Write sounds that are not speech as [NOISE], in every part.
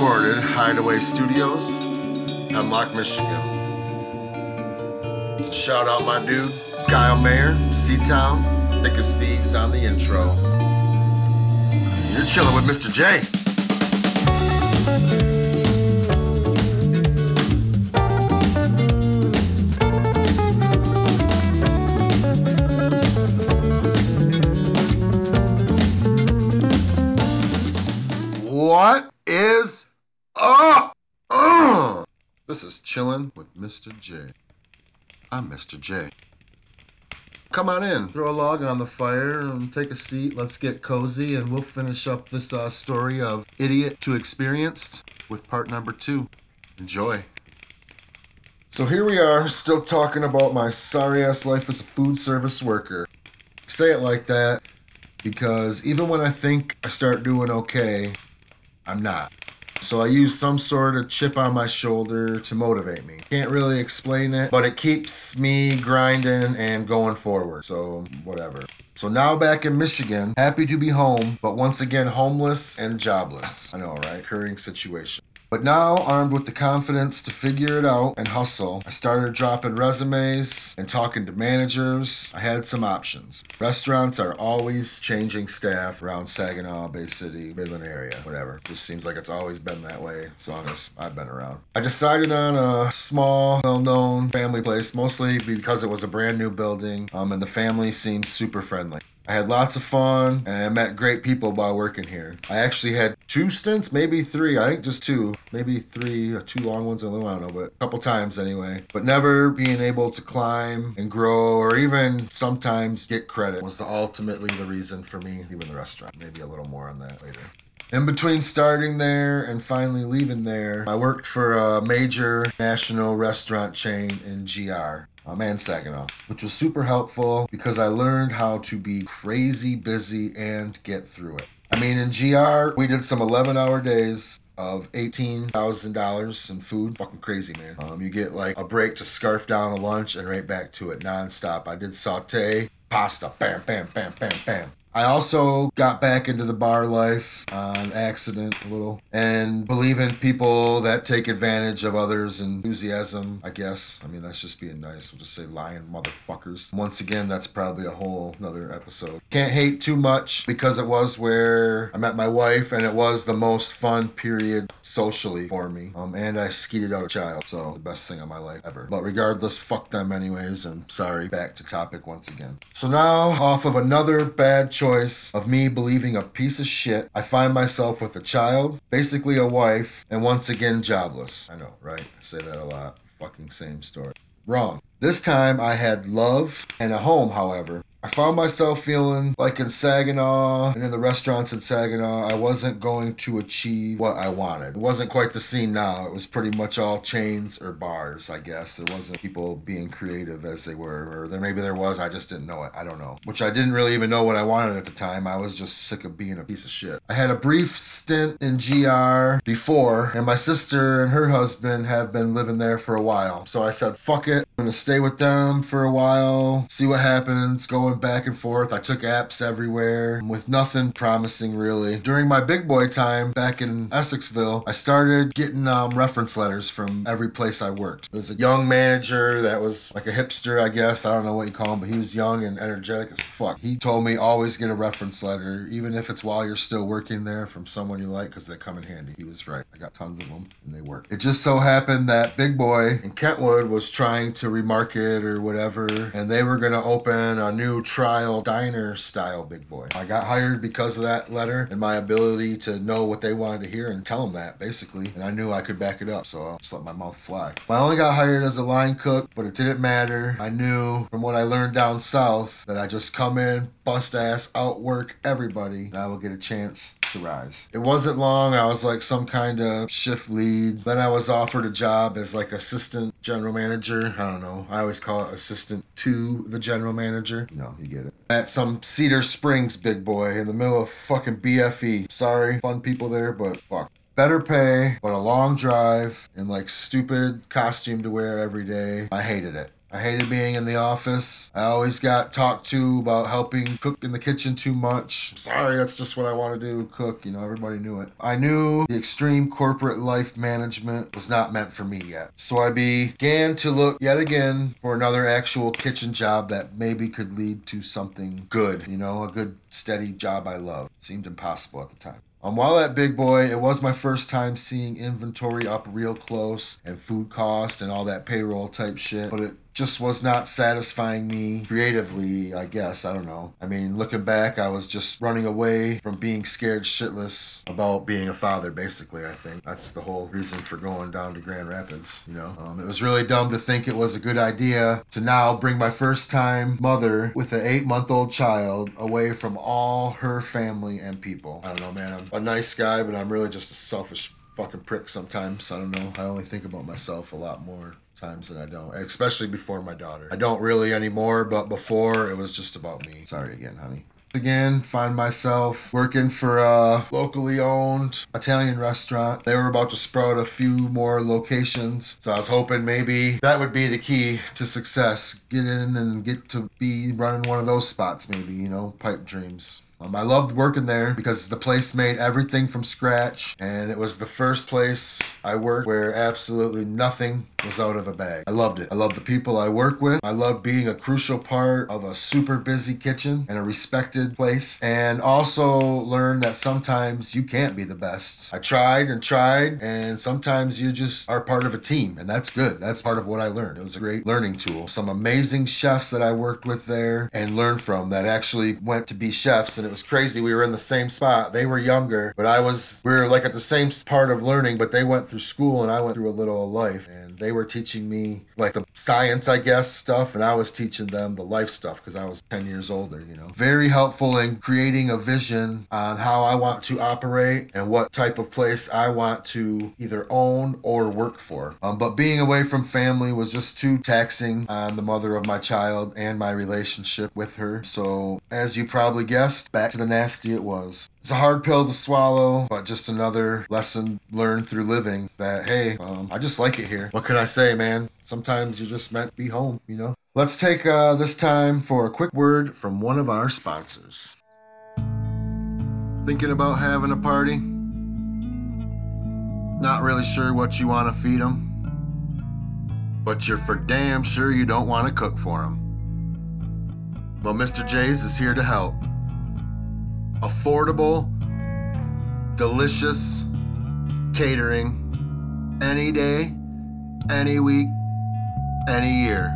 recorded Hideaway Studios, Hemlock, Michigan. Shout out my dude, Kyle Mayer, C-Town, Thick as Thieves on the intro. You're chilling with Mr. J. this is Chillin' with Mr. J. I'm Mr. J. Come on in, throw a log on the fire, and take a seat. Let's get cozy, and we'll finish up this uh, story of idiot to experienced with part number two. Enjoy. So here we are, still talking about my sorry ass life as a food service worker. Say it like that because even when I think I start doing okay, I'm not. So I use some sort of chip on my shoulder to motivate me. Can't really explain it, but it keeps me grinding and going forward. So whatever. So now back in Michigan, happy to be home, but once again homeless and jobless. I know, right? Curring situation. But now, armed with the confidence to figure it out and hustle, I started dropping resumes and talking to managers. I had some options. Restaurants are always changing staff around Saginaw, Bay City, Midland area, whatever. It just seems like it's always been that way as long as I've been around. I decided on a small, well known family place, mostly because it was a brand new building um, and the family seemed super friendly. I had lots of fun and I met great people while working here. I actually had two stints, maybe three. I think just two, maybe three or two long ones. I don't know, but a couple times anyway. But never being able to climb and grow or even sometimes get credit was ultimately the reason for me leaving the restaurant. Maybe a little more on that later. In between starting there and finally leaving there, I worked for a major national restaurant chain in GR um, and Saginaw, which was super helpful because I learned how to be crazy busy and get through it. I mean, in GR, we did some 11 hour days of $18,000 in food. Fucking crazy, man. Um, you get like a break to scarf down a lunch and right back to it nonstop. I did saute, pasta, bam, bam, bam, bam, bam. I also got back into the bar life on accident a little and believe in people that take advantage of others' enthusiasm, I guess. I mean, that's just being nice. We'll just say lying motherfuckers. Once again, that's probably a whole another episode. Can't hate too much because it was where I met my wife and it was the most fun period socially for me. Um, and I skeeted out a child, so the best thing of my life ever. But regardless, fuck them anyways, and sorry, back to topic once again. So now, off of another bad choice of me believing a piece of shit, I find myself with a child, basically a wife, and once again jobless. I know, right? I say that a lot. Fucking same story. Wrong. This time I had love and a home, however. I found myself feeling like in Saginaw and in the restaurants in Saginaw, I wasn't going to achieve what I wanted. It wasn't quite the scene now. It was pretty much all chains or bars, I guess. There wasn't people being creative as they were, or there maybe there was, I just didn't know it. I don't know. Which I didn't really even know what I wanted at the time. I was just sick of being a piece of shit. I had a brief stint in GR before, and my sister and her husband have been living there for a while. So I said, fuck it. I'm gonna stay with them for a while, see what happens, going back and forth. I took apps everywhere with nothing promising really. During my big boy time back in Essexville, I started getting um, reference letters from every place I worked. It was a young manager that was like a hipster, I guess. I don't know what you call him, but he was young and energetic as fuck. He told me always get a reference letter, even if it's while you're still working there from someone you like, because they come in handy. He was right. I got tons of them and they work. It just so happened that Big Boy in Kentwood was trying to remarket or whatever, and they were going to open a new trial diner style Big Boy. I got hired because of that letter and my ability to know what they wanted to hear and tell them that basically, and I knew I could back it up, so I just let my mouth fly. I only got hired as a line cook, but it didn't matter. I knew from what I learned down south that I just come in, bust ass, outwork everybody, and I will get a chance to rise. It wasn't long. I was like some kind of shift lead. Then I was offered a job as like assistant general manager. I don't know. I always call it assistant to the general manager. You know, you get it. At some Cedar Springs big boy in the middle of fucking BFE. Sorry, fun people there, but fuck. Better pay, but a long drive and like stupid costume to wear every day. I hated it. I hated being in the office. I always got talked to about helping cook in the kitchen too much. Sorry, that's just what I want to do cook. You know, everybody knew it. I knew the extreme corporate life management was not meant for me yet. So I began to look yet again for another actual kitchen job that maybe could lead to something good, you know, a good steady job I love. It seemed impossible at the time. Um, while at Big Boy, it was my first time seeing inventory up real close and food cost and all that payroll type shit, but it just was not satisfying me creatively, I guess. I don't know. I mean, looking back, I was just running away from being scared shitless about being a father, basically, I think. That's the whole reason for going down to Grand Rapids, you know? Um, it was really dumb to think it was a good idea to now bring my first time mother with an eight month old child away from all her family and people. I don't know, man. I'm a nice guy, but I'm really just a selfish fucking prick sometimes. I don't know. I only think about myself a lot more times than I don't, especially before my daughter. I don't really anymore, but before it was just about me. Sorry again, honey. Again, find myself working for a locally owned Italian restaurant. They were about to sprout a few more locations, so I was hoping maybe that would be the key to success. Get in and get to be running one of those spots, maybe, you know, pipe dreams. Um, I loved working there because the place made everything from scratch, and it was the first place I worked where absolutely nothing was out of a bag. I loved it. I loved the people I work with. I loved being a crucial part of a super busy kitchen and a respected place, and also learned that sometimes you can't be the best. I tried and tried, and sometimes you just are part of a team, and that's good. That's part of what I learned. It was a great learning tool. Some amazing chefs that I worked with there and learned from that actually went to be chefs, and it was crazy. We were in the same spot. They were younger, but I was, we were like at the same part of learning, but they went through school and I went through a little of life. And they were teaching me like the science, I guess, stuff, and I was teaching them the life stuff because I was 10 years older, you know. Very helpful in creating a vision on how I want to operate and what type of place I want to either own or work for. Um, but being away from family was just too taxing on the mother of my child and my relationship with her. So, as you probably guessed, back to the nasty it was. It's a hard pill to swallow, but just another lesson learned through living that, hey, um, I just like it here. What can I say, man? Sometimes you just meant to be home, you know? Let's take uh, this time for a quick word from one of our sponsors. Thinking about having a party? Not really sure what you want to feed them? But you're for damn sure you don't want to cook for them. Well, Mr. J's is here to help affordable, delicious catering any day, any week, any year.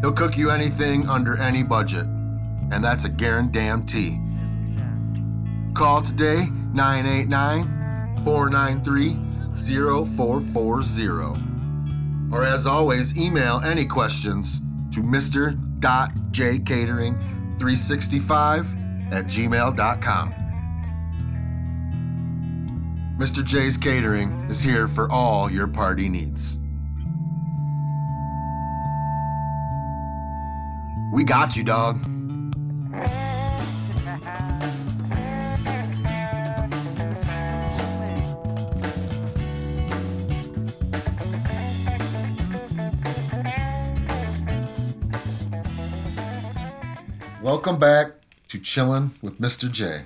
He'll cook you anything under any budget, and that's a guarantee. Call today 989 493 0440. Or as always, email any questions to Mr.jcatering365 at gmail.com. Mr. J's Catering is here for all your party needs. We got you, dog. Welcome back to Chillin' with Mr. J.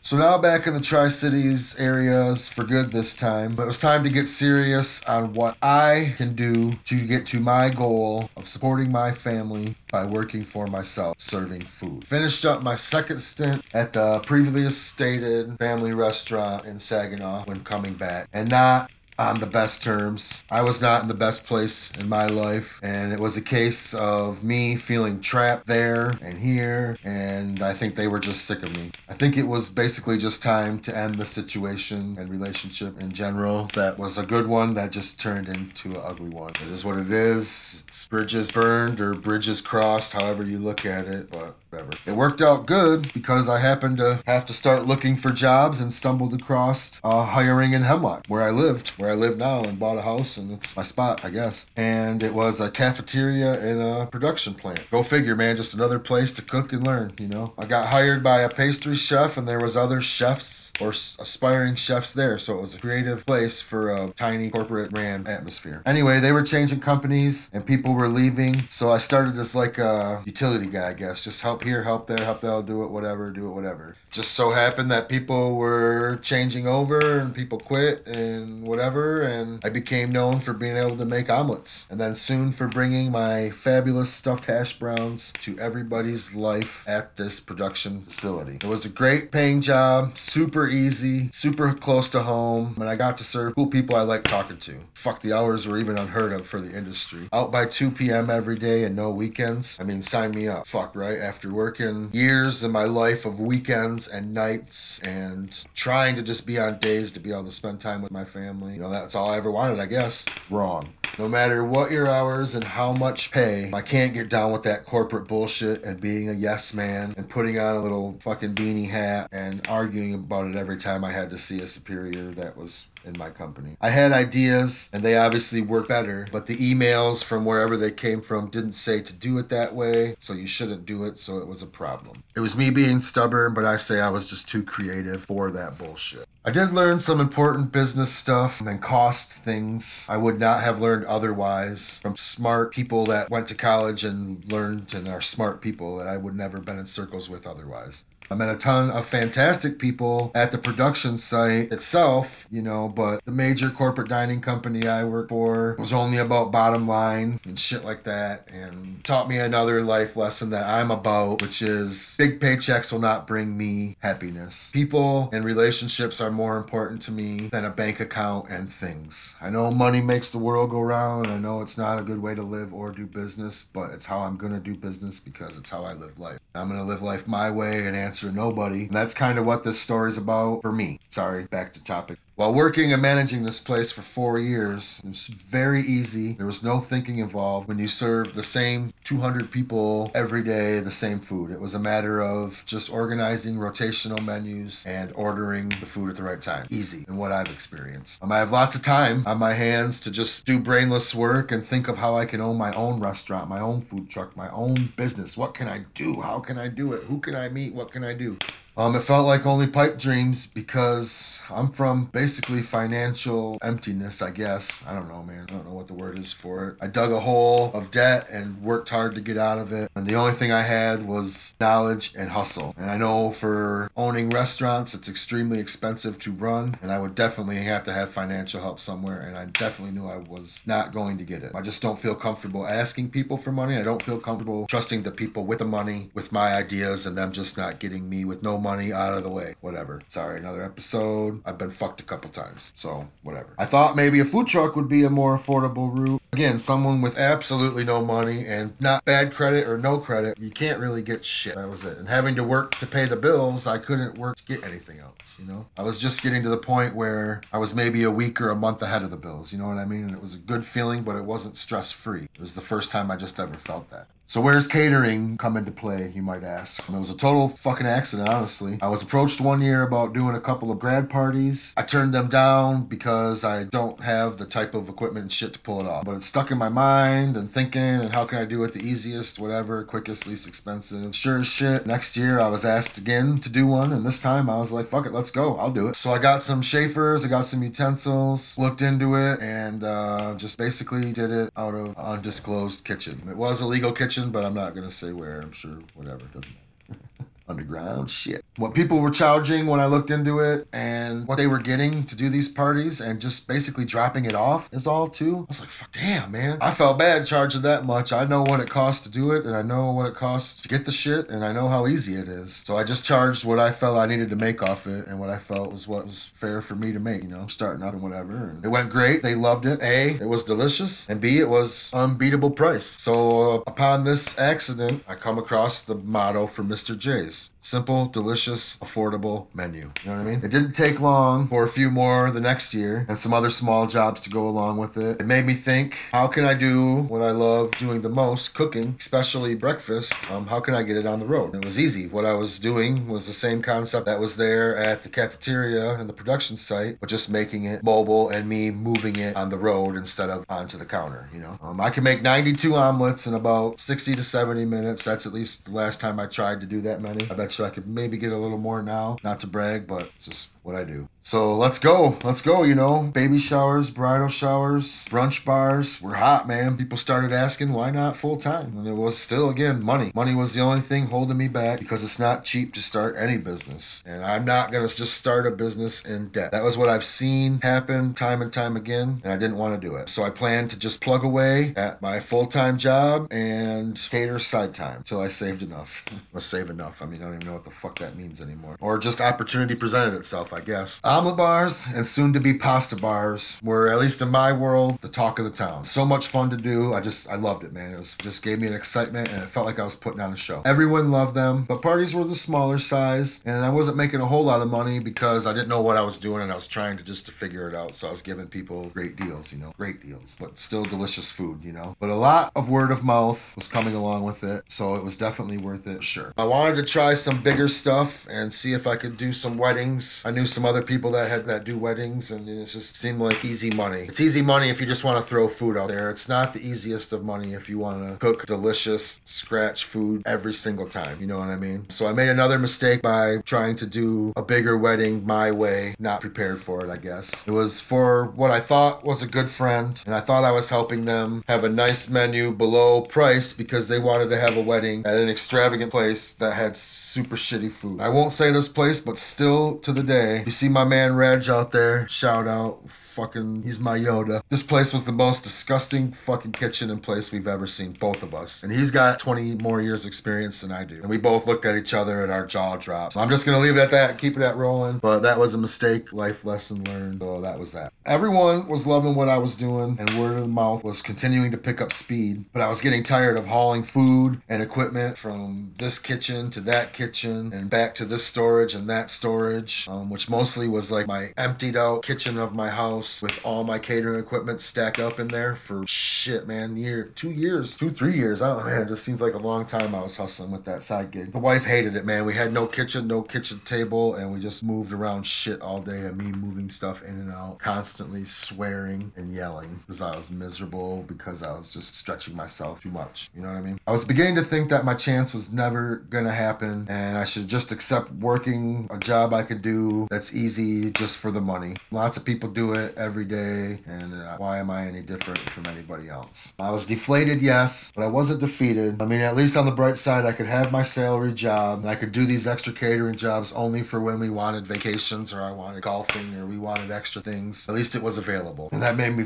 So now back in the Tri Cities areas for good this time. But it was time to get serious on what I can do to get to my goal of supporting my family by working for myself, serving food. Finished up my second stint at the previously stated family restaurant in Saginaw when coming back, and not on the best terms. I was not in the best place in my life, and it was a case of me feeling trapped there and here, and I think they were just sick of me. I think it was basically just time to end the situation and relationship in general. That was a good one that just turned into an ugly one. It is what it is. It's bridges burned or bridges crossed, however you look at it, but whatever. It worked out good because I happened to have to start looking for jobs and stumbled across uh, hiring in Hemlock, where I lived, where I live now, and bought a house, and it's my spot, I guess. And it was a cafeteria and a production plant. Go figure, man. Just another place to cook and learn. You know, I got hired by a pastry chef, and there was other chefs or aspiring chefs there, so it was a creative place for a tiny corporate ran atmosphere. Anyway, they were changing companies, and people were leaving, so I started as like a utility guy, I guess. Just help here, help there, help there, I'll do it, whatever, do it, whatever. Just so happened that people were changing over and people quit and whatever, and I became known for being able to make omelets, and then soon for bringing my fabulous stuffed hash browns to everybody's life at this production facility. It was a great paying job, super easy, super close to home, and I got to serve cool people I like talking to. Fuck, the hours were even unheard of for the industry. Out by 2 p.m. every day and no weekends. I mean, sign me up. Fuck, right? After working years in my life of weekends and nights and trying to just be on days to be able to spend time with my family, you know, that's all I ever wanted, I guess. Wrong. No matter what your hours and how much pay, I can't get down with that corporate bullshit and being a yes man and putting on a little fucking beanie hat and arguing about it every time I had to see a superior that was in my company. I had ideas and they obviously work better, but the emails from wherever they came from didn't say to do it that way, so you shouldn't do it, so it was a problem. It was me being stubborn, but I say I was just too creative for that bullshit. I did learn some important business stuff and then cost things I would not have learned otherwise from smart people that went to college and learned and are smart people that I would never been in circles with otherwise. I met a ton of fantastic people at the production site itself, you know, but the major corporate dining company I worked for was only about bottom line and shit like that and taught me another life lesson that I'm about, which is big paychecks will not bring me happiness. People and relationships are more important to me than a bank account and things. I know money makes the world go round. I know it's not a good way to live or do business, but it's how I'm going to do business because it's how I live life. I'm going to live life my way and answer answer nobody. And that's kind of what this story's about for me. Sorry, back to topic. While working and managing this place for four years, it was very easy. There was no thinking involved when you serve the same 200 people every day the same food. It was a matter of just organizing rotational menus and ordering the food at the right time. Easy in what I've experienced. Um, I have lots of time on my hands to just do brainless work and think of how I can own my own restaurant, my own food truck, my own business. What can I do? How can I do it? Who can I meet? What can I do? Um, it felt like only pipe dreams because I'm from basically financial emptiness, I guess. I don't know, man. I don't know what the word is for it. I dug a hole of debt and worked hard to get out of it. And the only thing I had was knowledge and hustle. And I know for owning restaurants, it's extremely expensive to run. And I would definitely have to have financial help somewhere. And I definitely knew I was not going to get it. I just don't feel comfortable asking people for money. I don't feel comfortable trusting the people with the money, with my ideas, and them just not getting me with no money out of the way. Whatever. Sorry, another episode. I've been fucked a couple times, so whatever. I thought maybe a food truck would be a more affordable route. Again, someone with absolutely no money and not bad credit or no credit, you can't really get shit. That was it. And having to work to pay the bills, I couldn't work to get anything else, you know? I was just getting to the point where I was maybe a week or a month ahead of the bills, you know what I mean? And it was a good feeling, but it wasn't stress free. It was the first time I just ever felt that. So where's catering come into play, you might ask? And it was a total fucking accident, honestly. I was approached one year about doing a couple of grad parties. I turned them down because I don't have the type of equipment and shit to pull it off. But it's stuck in my mind and thinking, and how can I do it the easiest, whatever, quickest, least expensive. Sure as shit. Next year I was asked again to do one, and this time I was like, fuck it, let's go. I'll do it. So I got some chafers, I got some utensils, looked into it, and uh, just basically did it out of undisclosed kitchen. It was a legal kitchen but I'm not to say where. I'm sure whatever, doesn't matter. [LAUGHS] Underground shit what people were charging when I looked into it and what they were getting to do these parties and just basically dropping it off is all too. I was like, fuck, damn, man. I felt bad charging that much. I know what it costs to do it and I know what it costs to get the shit and I know how easy it is. So I just charged what I felt I needed to make off it and what I felt was what was fair for me to make, you know, starting up and whatever. And it went great. They loved it. A, it was delicious. And B, it was unbeatable price. So uh, upon this accident, I come across the motto for Mr. J's simple, delicious delicious, affordable menu. You know what I mean? It didn't take long for a few more the next year and some other small jobs to go along with it. It made me think, how can I do what I love doing the most, cooking, especially breakfast? Um, how can I get it on the road? And it was easy. What I was doing was the same concept that was there at the cafeteria and the production site, but just making it mobile and me moving it on the road instead of onto the counter. You know, um, I can make 92 omelets in about 60 to 70 minutes. That's at least the last time I tried to do that many. I bet you I could maybe get a little more now. Not to brag, but it's just what I do. So let's go. Let's go, you know. Baby showers, bridal showers, brunch bars. We're hot, man. People started asking why not full time. And it was still, again, money. Money was the only thing holding me back because it's not cheap to start any business. And I'm not to just start a business in debt. That was what I've seen happen time and time again. And I didn't want to do it. So I planned to just plug away at my full time job and cater side time until I saved enough. [LAUGHS] Must save enough. I mean, I don't even know what the fuck that means anymore. Or just opportunity presented itself, I guess. Omelet bars and soon to be pasta bars were, at least in my world, the talk of the town. So much fun to do. I just, I loved it, man. It was just gave me an excitement and it felt like I was putting on a show. Everyone loved them, but parties were the smaller size and I wasn't making a whole lot of money because I didn't know what I was doing and I was trying to just to figure it out. So I was giving people great deals, you know, great deals, but still delicious food, you know. But a lot of word of mouth was coming along with it, so it was definitely worth it. Sure. I wanted to try some bigger stuff and see if I could do some weddings. I knew some other people that had that do weddings and it just seemed like easy money. It's easy money if you just want to throw food out there. It's not the easiest of money if you want to cook delicious scratch food every single time. You know what I mean? So I made another mistake by trying to do a bigger wedding my way, not prepared for it, I guess. It was for what I thought was a good friend, and I thought I was helping them have a nice menu below price because they wanted to have a wedding at an extravagant place that had super shitty food. I won't say this place, but still to the day, you see my man Reg out there, shout out fucking he's my Yoda. This place was the most disgusting fucking kitchen and place we've ever seen, both of us. And he's got 20 more years experience than I do. And we both looked at each other and our jaw dropped. So I'm just gonna leave it at that, keep it at rolling. But that was a mistake, life lesson learned. So that was that. Everyone was loving what I was doing, and word of mouth was continuing to pick up speed. But I was getting tired of hauling food and equipment from this kitchen to that kitchen and back to this storage and that storage, um, which mostly was like my emptied out kitchen of my house with all my catering equipment stacked up in there for shit, man. Year, two years, two, three years. I don't know, man. It just seems like a long time I was hustling with that side gig. The wife hated it, man. We had no kitchen, no kitchen table, and we just moved around shit all day and me moving stuff in and out, constantly swearing and yelling because I was miserable because I was just stretching myself too much. You know what I mean? I was beginning to think that my chance was never gonna happen and I should just accept working a job I could do that's easy just for the money. Lots of people do it every day, and uh, why am I any different from anybody else? I was deflated, yes, but I wasn't defeated. I mean, at least on the bright side, I could have my salary job, and I could do these extra catering jobs only for when we wanted vacations, or I wanted golfing, or we wanted extra things. At least it was available, and that made me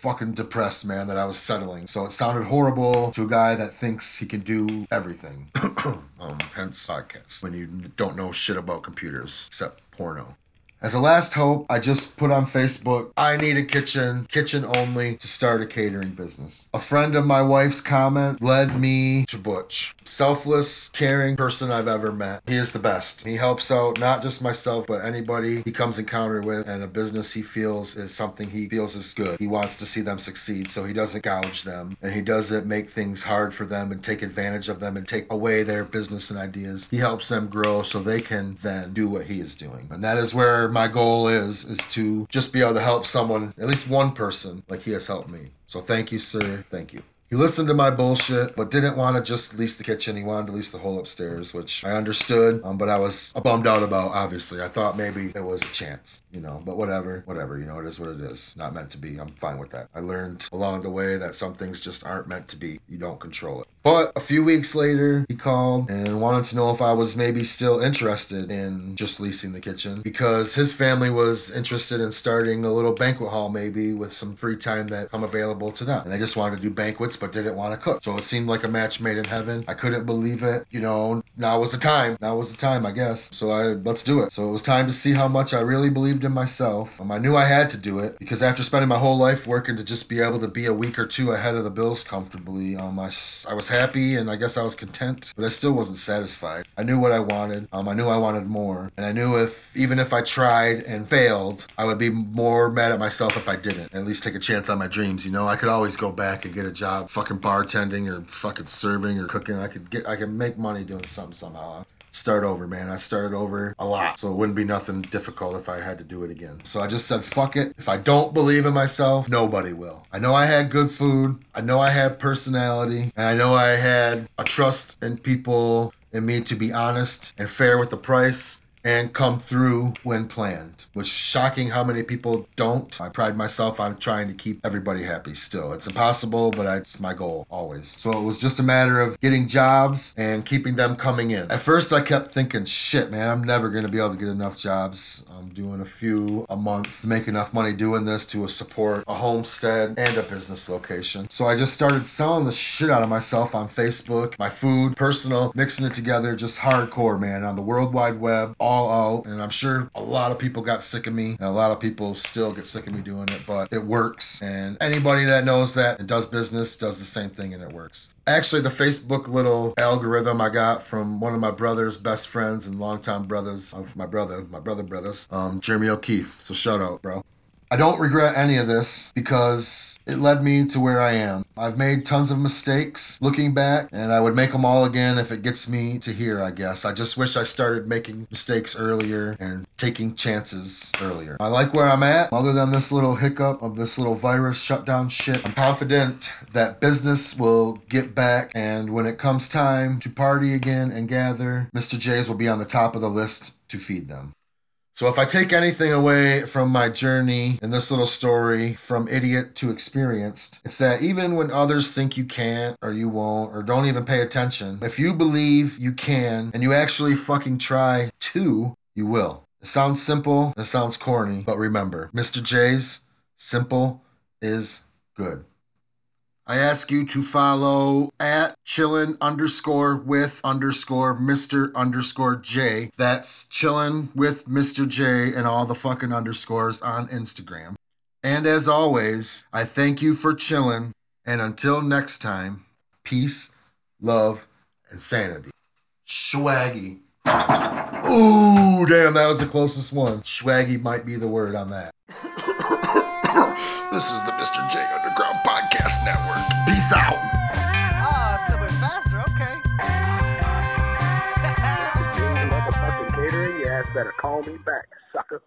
fucking depressed, man, that I was settling. So it sounded horrible to a guy that thinks he can do everything. [COUGHS] um, hence podcast. When you don't know shit about computers except porno. As a last hope, I just put on Facebook, I need a kitchen, kitchen only, to start a catering business. A friend of my wife's comment led me to Butch. Selfless, caring person I've ever met. He is the best. He helps out not just myself, but anybody he comes encounter with, and a business he feels is something he feels is good. He wants to see them succeed, so he doesn't gouge them, and he doesn't make things hard for them and take advantage of them and take away their business and ideas. He helps them grow so they can then do what he is doing. And that is where my goal is is to just be able to help someone, at least one person, like he has helped me. So thank you, sir. Thank you. He listened to my bullshit, but didn't want to just lease the kitchen. He wanted to lease the whole upstairs, which I understood, um, but I was bummed out about, obviously. I thought maybe it was a chance, you know, but whatever, whatever, you know, it is what it is. Not meant to be. I'm fine with that. I learned along the way that some things just aren't meant to be. You don't control it. But a few weeks later, he called and wanted to know if I was maybe still interested in just leasing the kitchen because his family was interested in starting a little banquet hall, maybe with some free time that I'm available to them. And they just wanted to do banquets but didn't want to cook. So it seemed like a match made in heaven. I couldn't believe it. You know, now was the time. Now was the time, I guess. So I let's do it. So it was time to see how much I really believed in myself. Um, I knew I had to do it because after spending my whole life working to just be able to be a week or two ahead of the bills comfortably, um, I, I was happy and I guess I was content, but I still wasn't satisfied. I knew what I wanted. Um, I knew I wanted more, and I knew if even if I tried and failed, I would be more mad at myself if I didn't. At least take a chance on my dreams. You know, I could always go back and get a job, fucking bartending or fucking serving or cooking. I could get, I could make money doing something somehow start over, man. I started over a lot. So it wouldn't be nothing difficult if I had to do it again. So I just said, fuck it. If I don't believe in myself, nobody will. I know I had good food. I know I had personality. And I know I had a trust in people and me to be honest and fair with the price and come through when planned. Which shocking how many people don't. I pride myself on trying to keep everybody happy still. It's impossible, but it's my goal always. So it was just a matter of getting jobs and keeping them coming in. At first I kept thinking, shit man, I'm never gonna be able to get enough jobs. I'm doing a few a month, make enough money doing this to support a homestead and a business location. So I just started selling the shit out of myself on Facebook, my food, personal, mixing it together, just hardcore, man, on the World Wide Web, out. And I'm sure a lot of people got sick of me, and a lot of people still get sick of me doing it, but it works. And anybody that knows that and does business does the same thing, and it works. Actually, the Facebook little algorithm I got from one of my brother's best friends and longtime brothers of my brother, my brother brothers, um, Jeremy O'Keefe. So shout out, bro. I don't regret any of this because it led me to where I am. I've made tons of mistakes looking back, and I would make them all again if it gets me to here, I guess. I just wish I started making mistakes earlier and taking chances earlier. I like where I'm at. Other than this little hiccup of this little virus shutdown shit, I'm confident that business will get back, and when it comes time to party again and gather, Mr. J's will be on the top of the list to feed them. So, if I take anything away from my journey in this little story from idiot to experienced, it's that even when others think you can't or you won't or don't even pay attention, if you believe you can and you actually fucking try to, you will. It sounds simple, it sounds corny, but remember, Mr. J's, simple is good. I ask you to follow at chillin underscore with underscore Mr. underscore J. That's chillin with Mr. J and all the fucking underscores on Instagram. And as always, I thank you for chillin. And until next time, peace, love, and sanity. Swaggy. Ooh, damn, that was the closest one. Swaggy might be the word on that. [LAUGHS] this is the Mr. J Underground Podcast Network. Peace out. Ah, it's a little bit faster. Okay. If you motherfucking catering, your ass better call me back, sucker.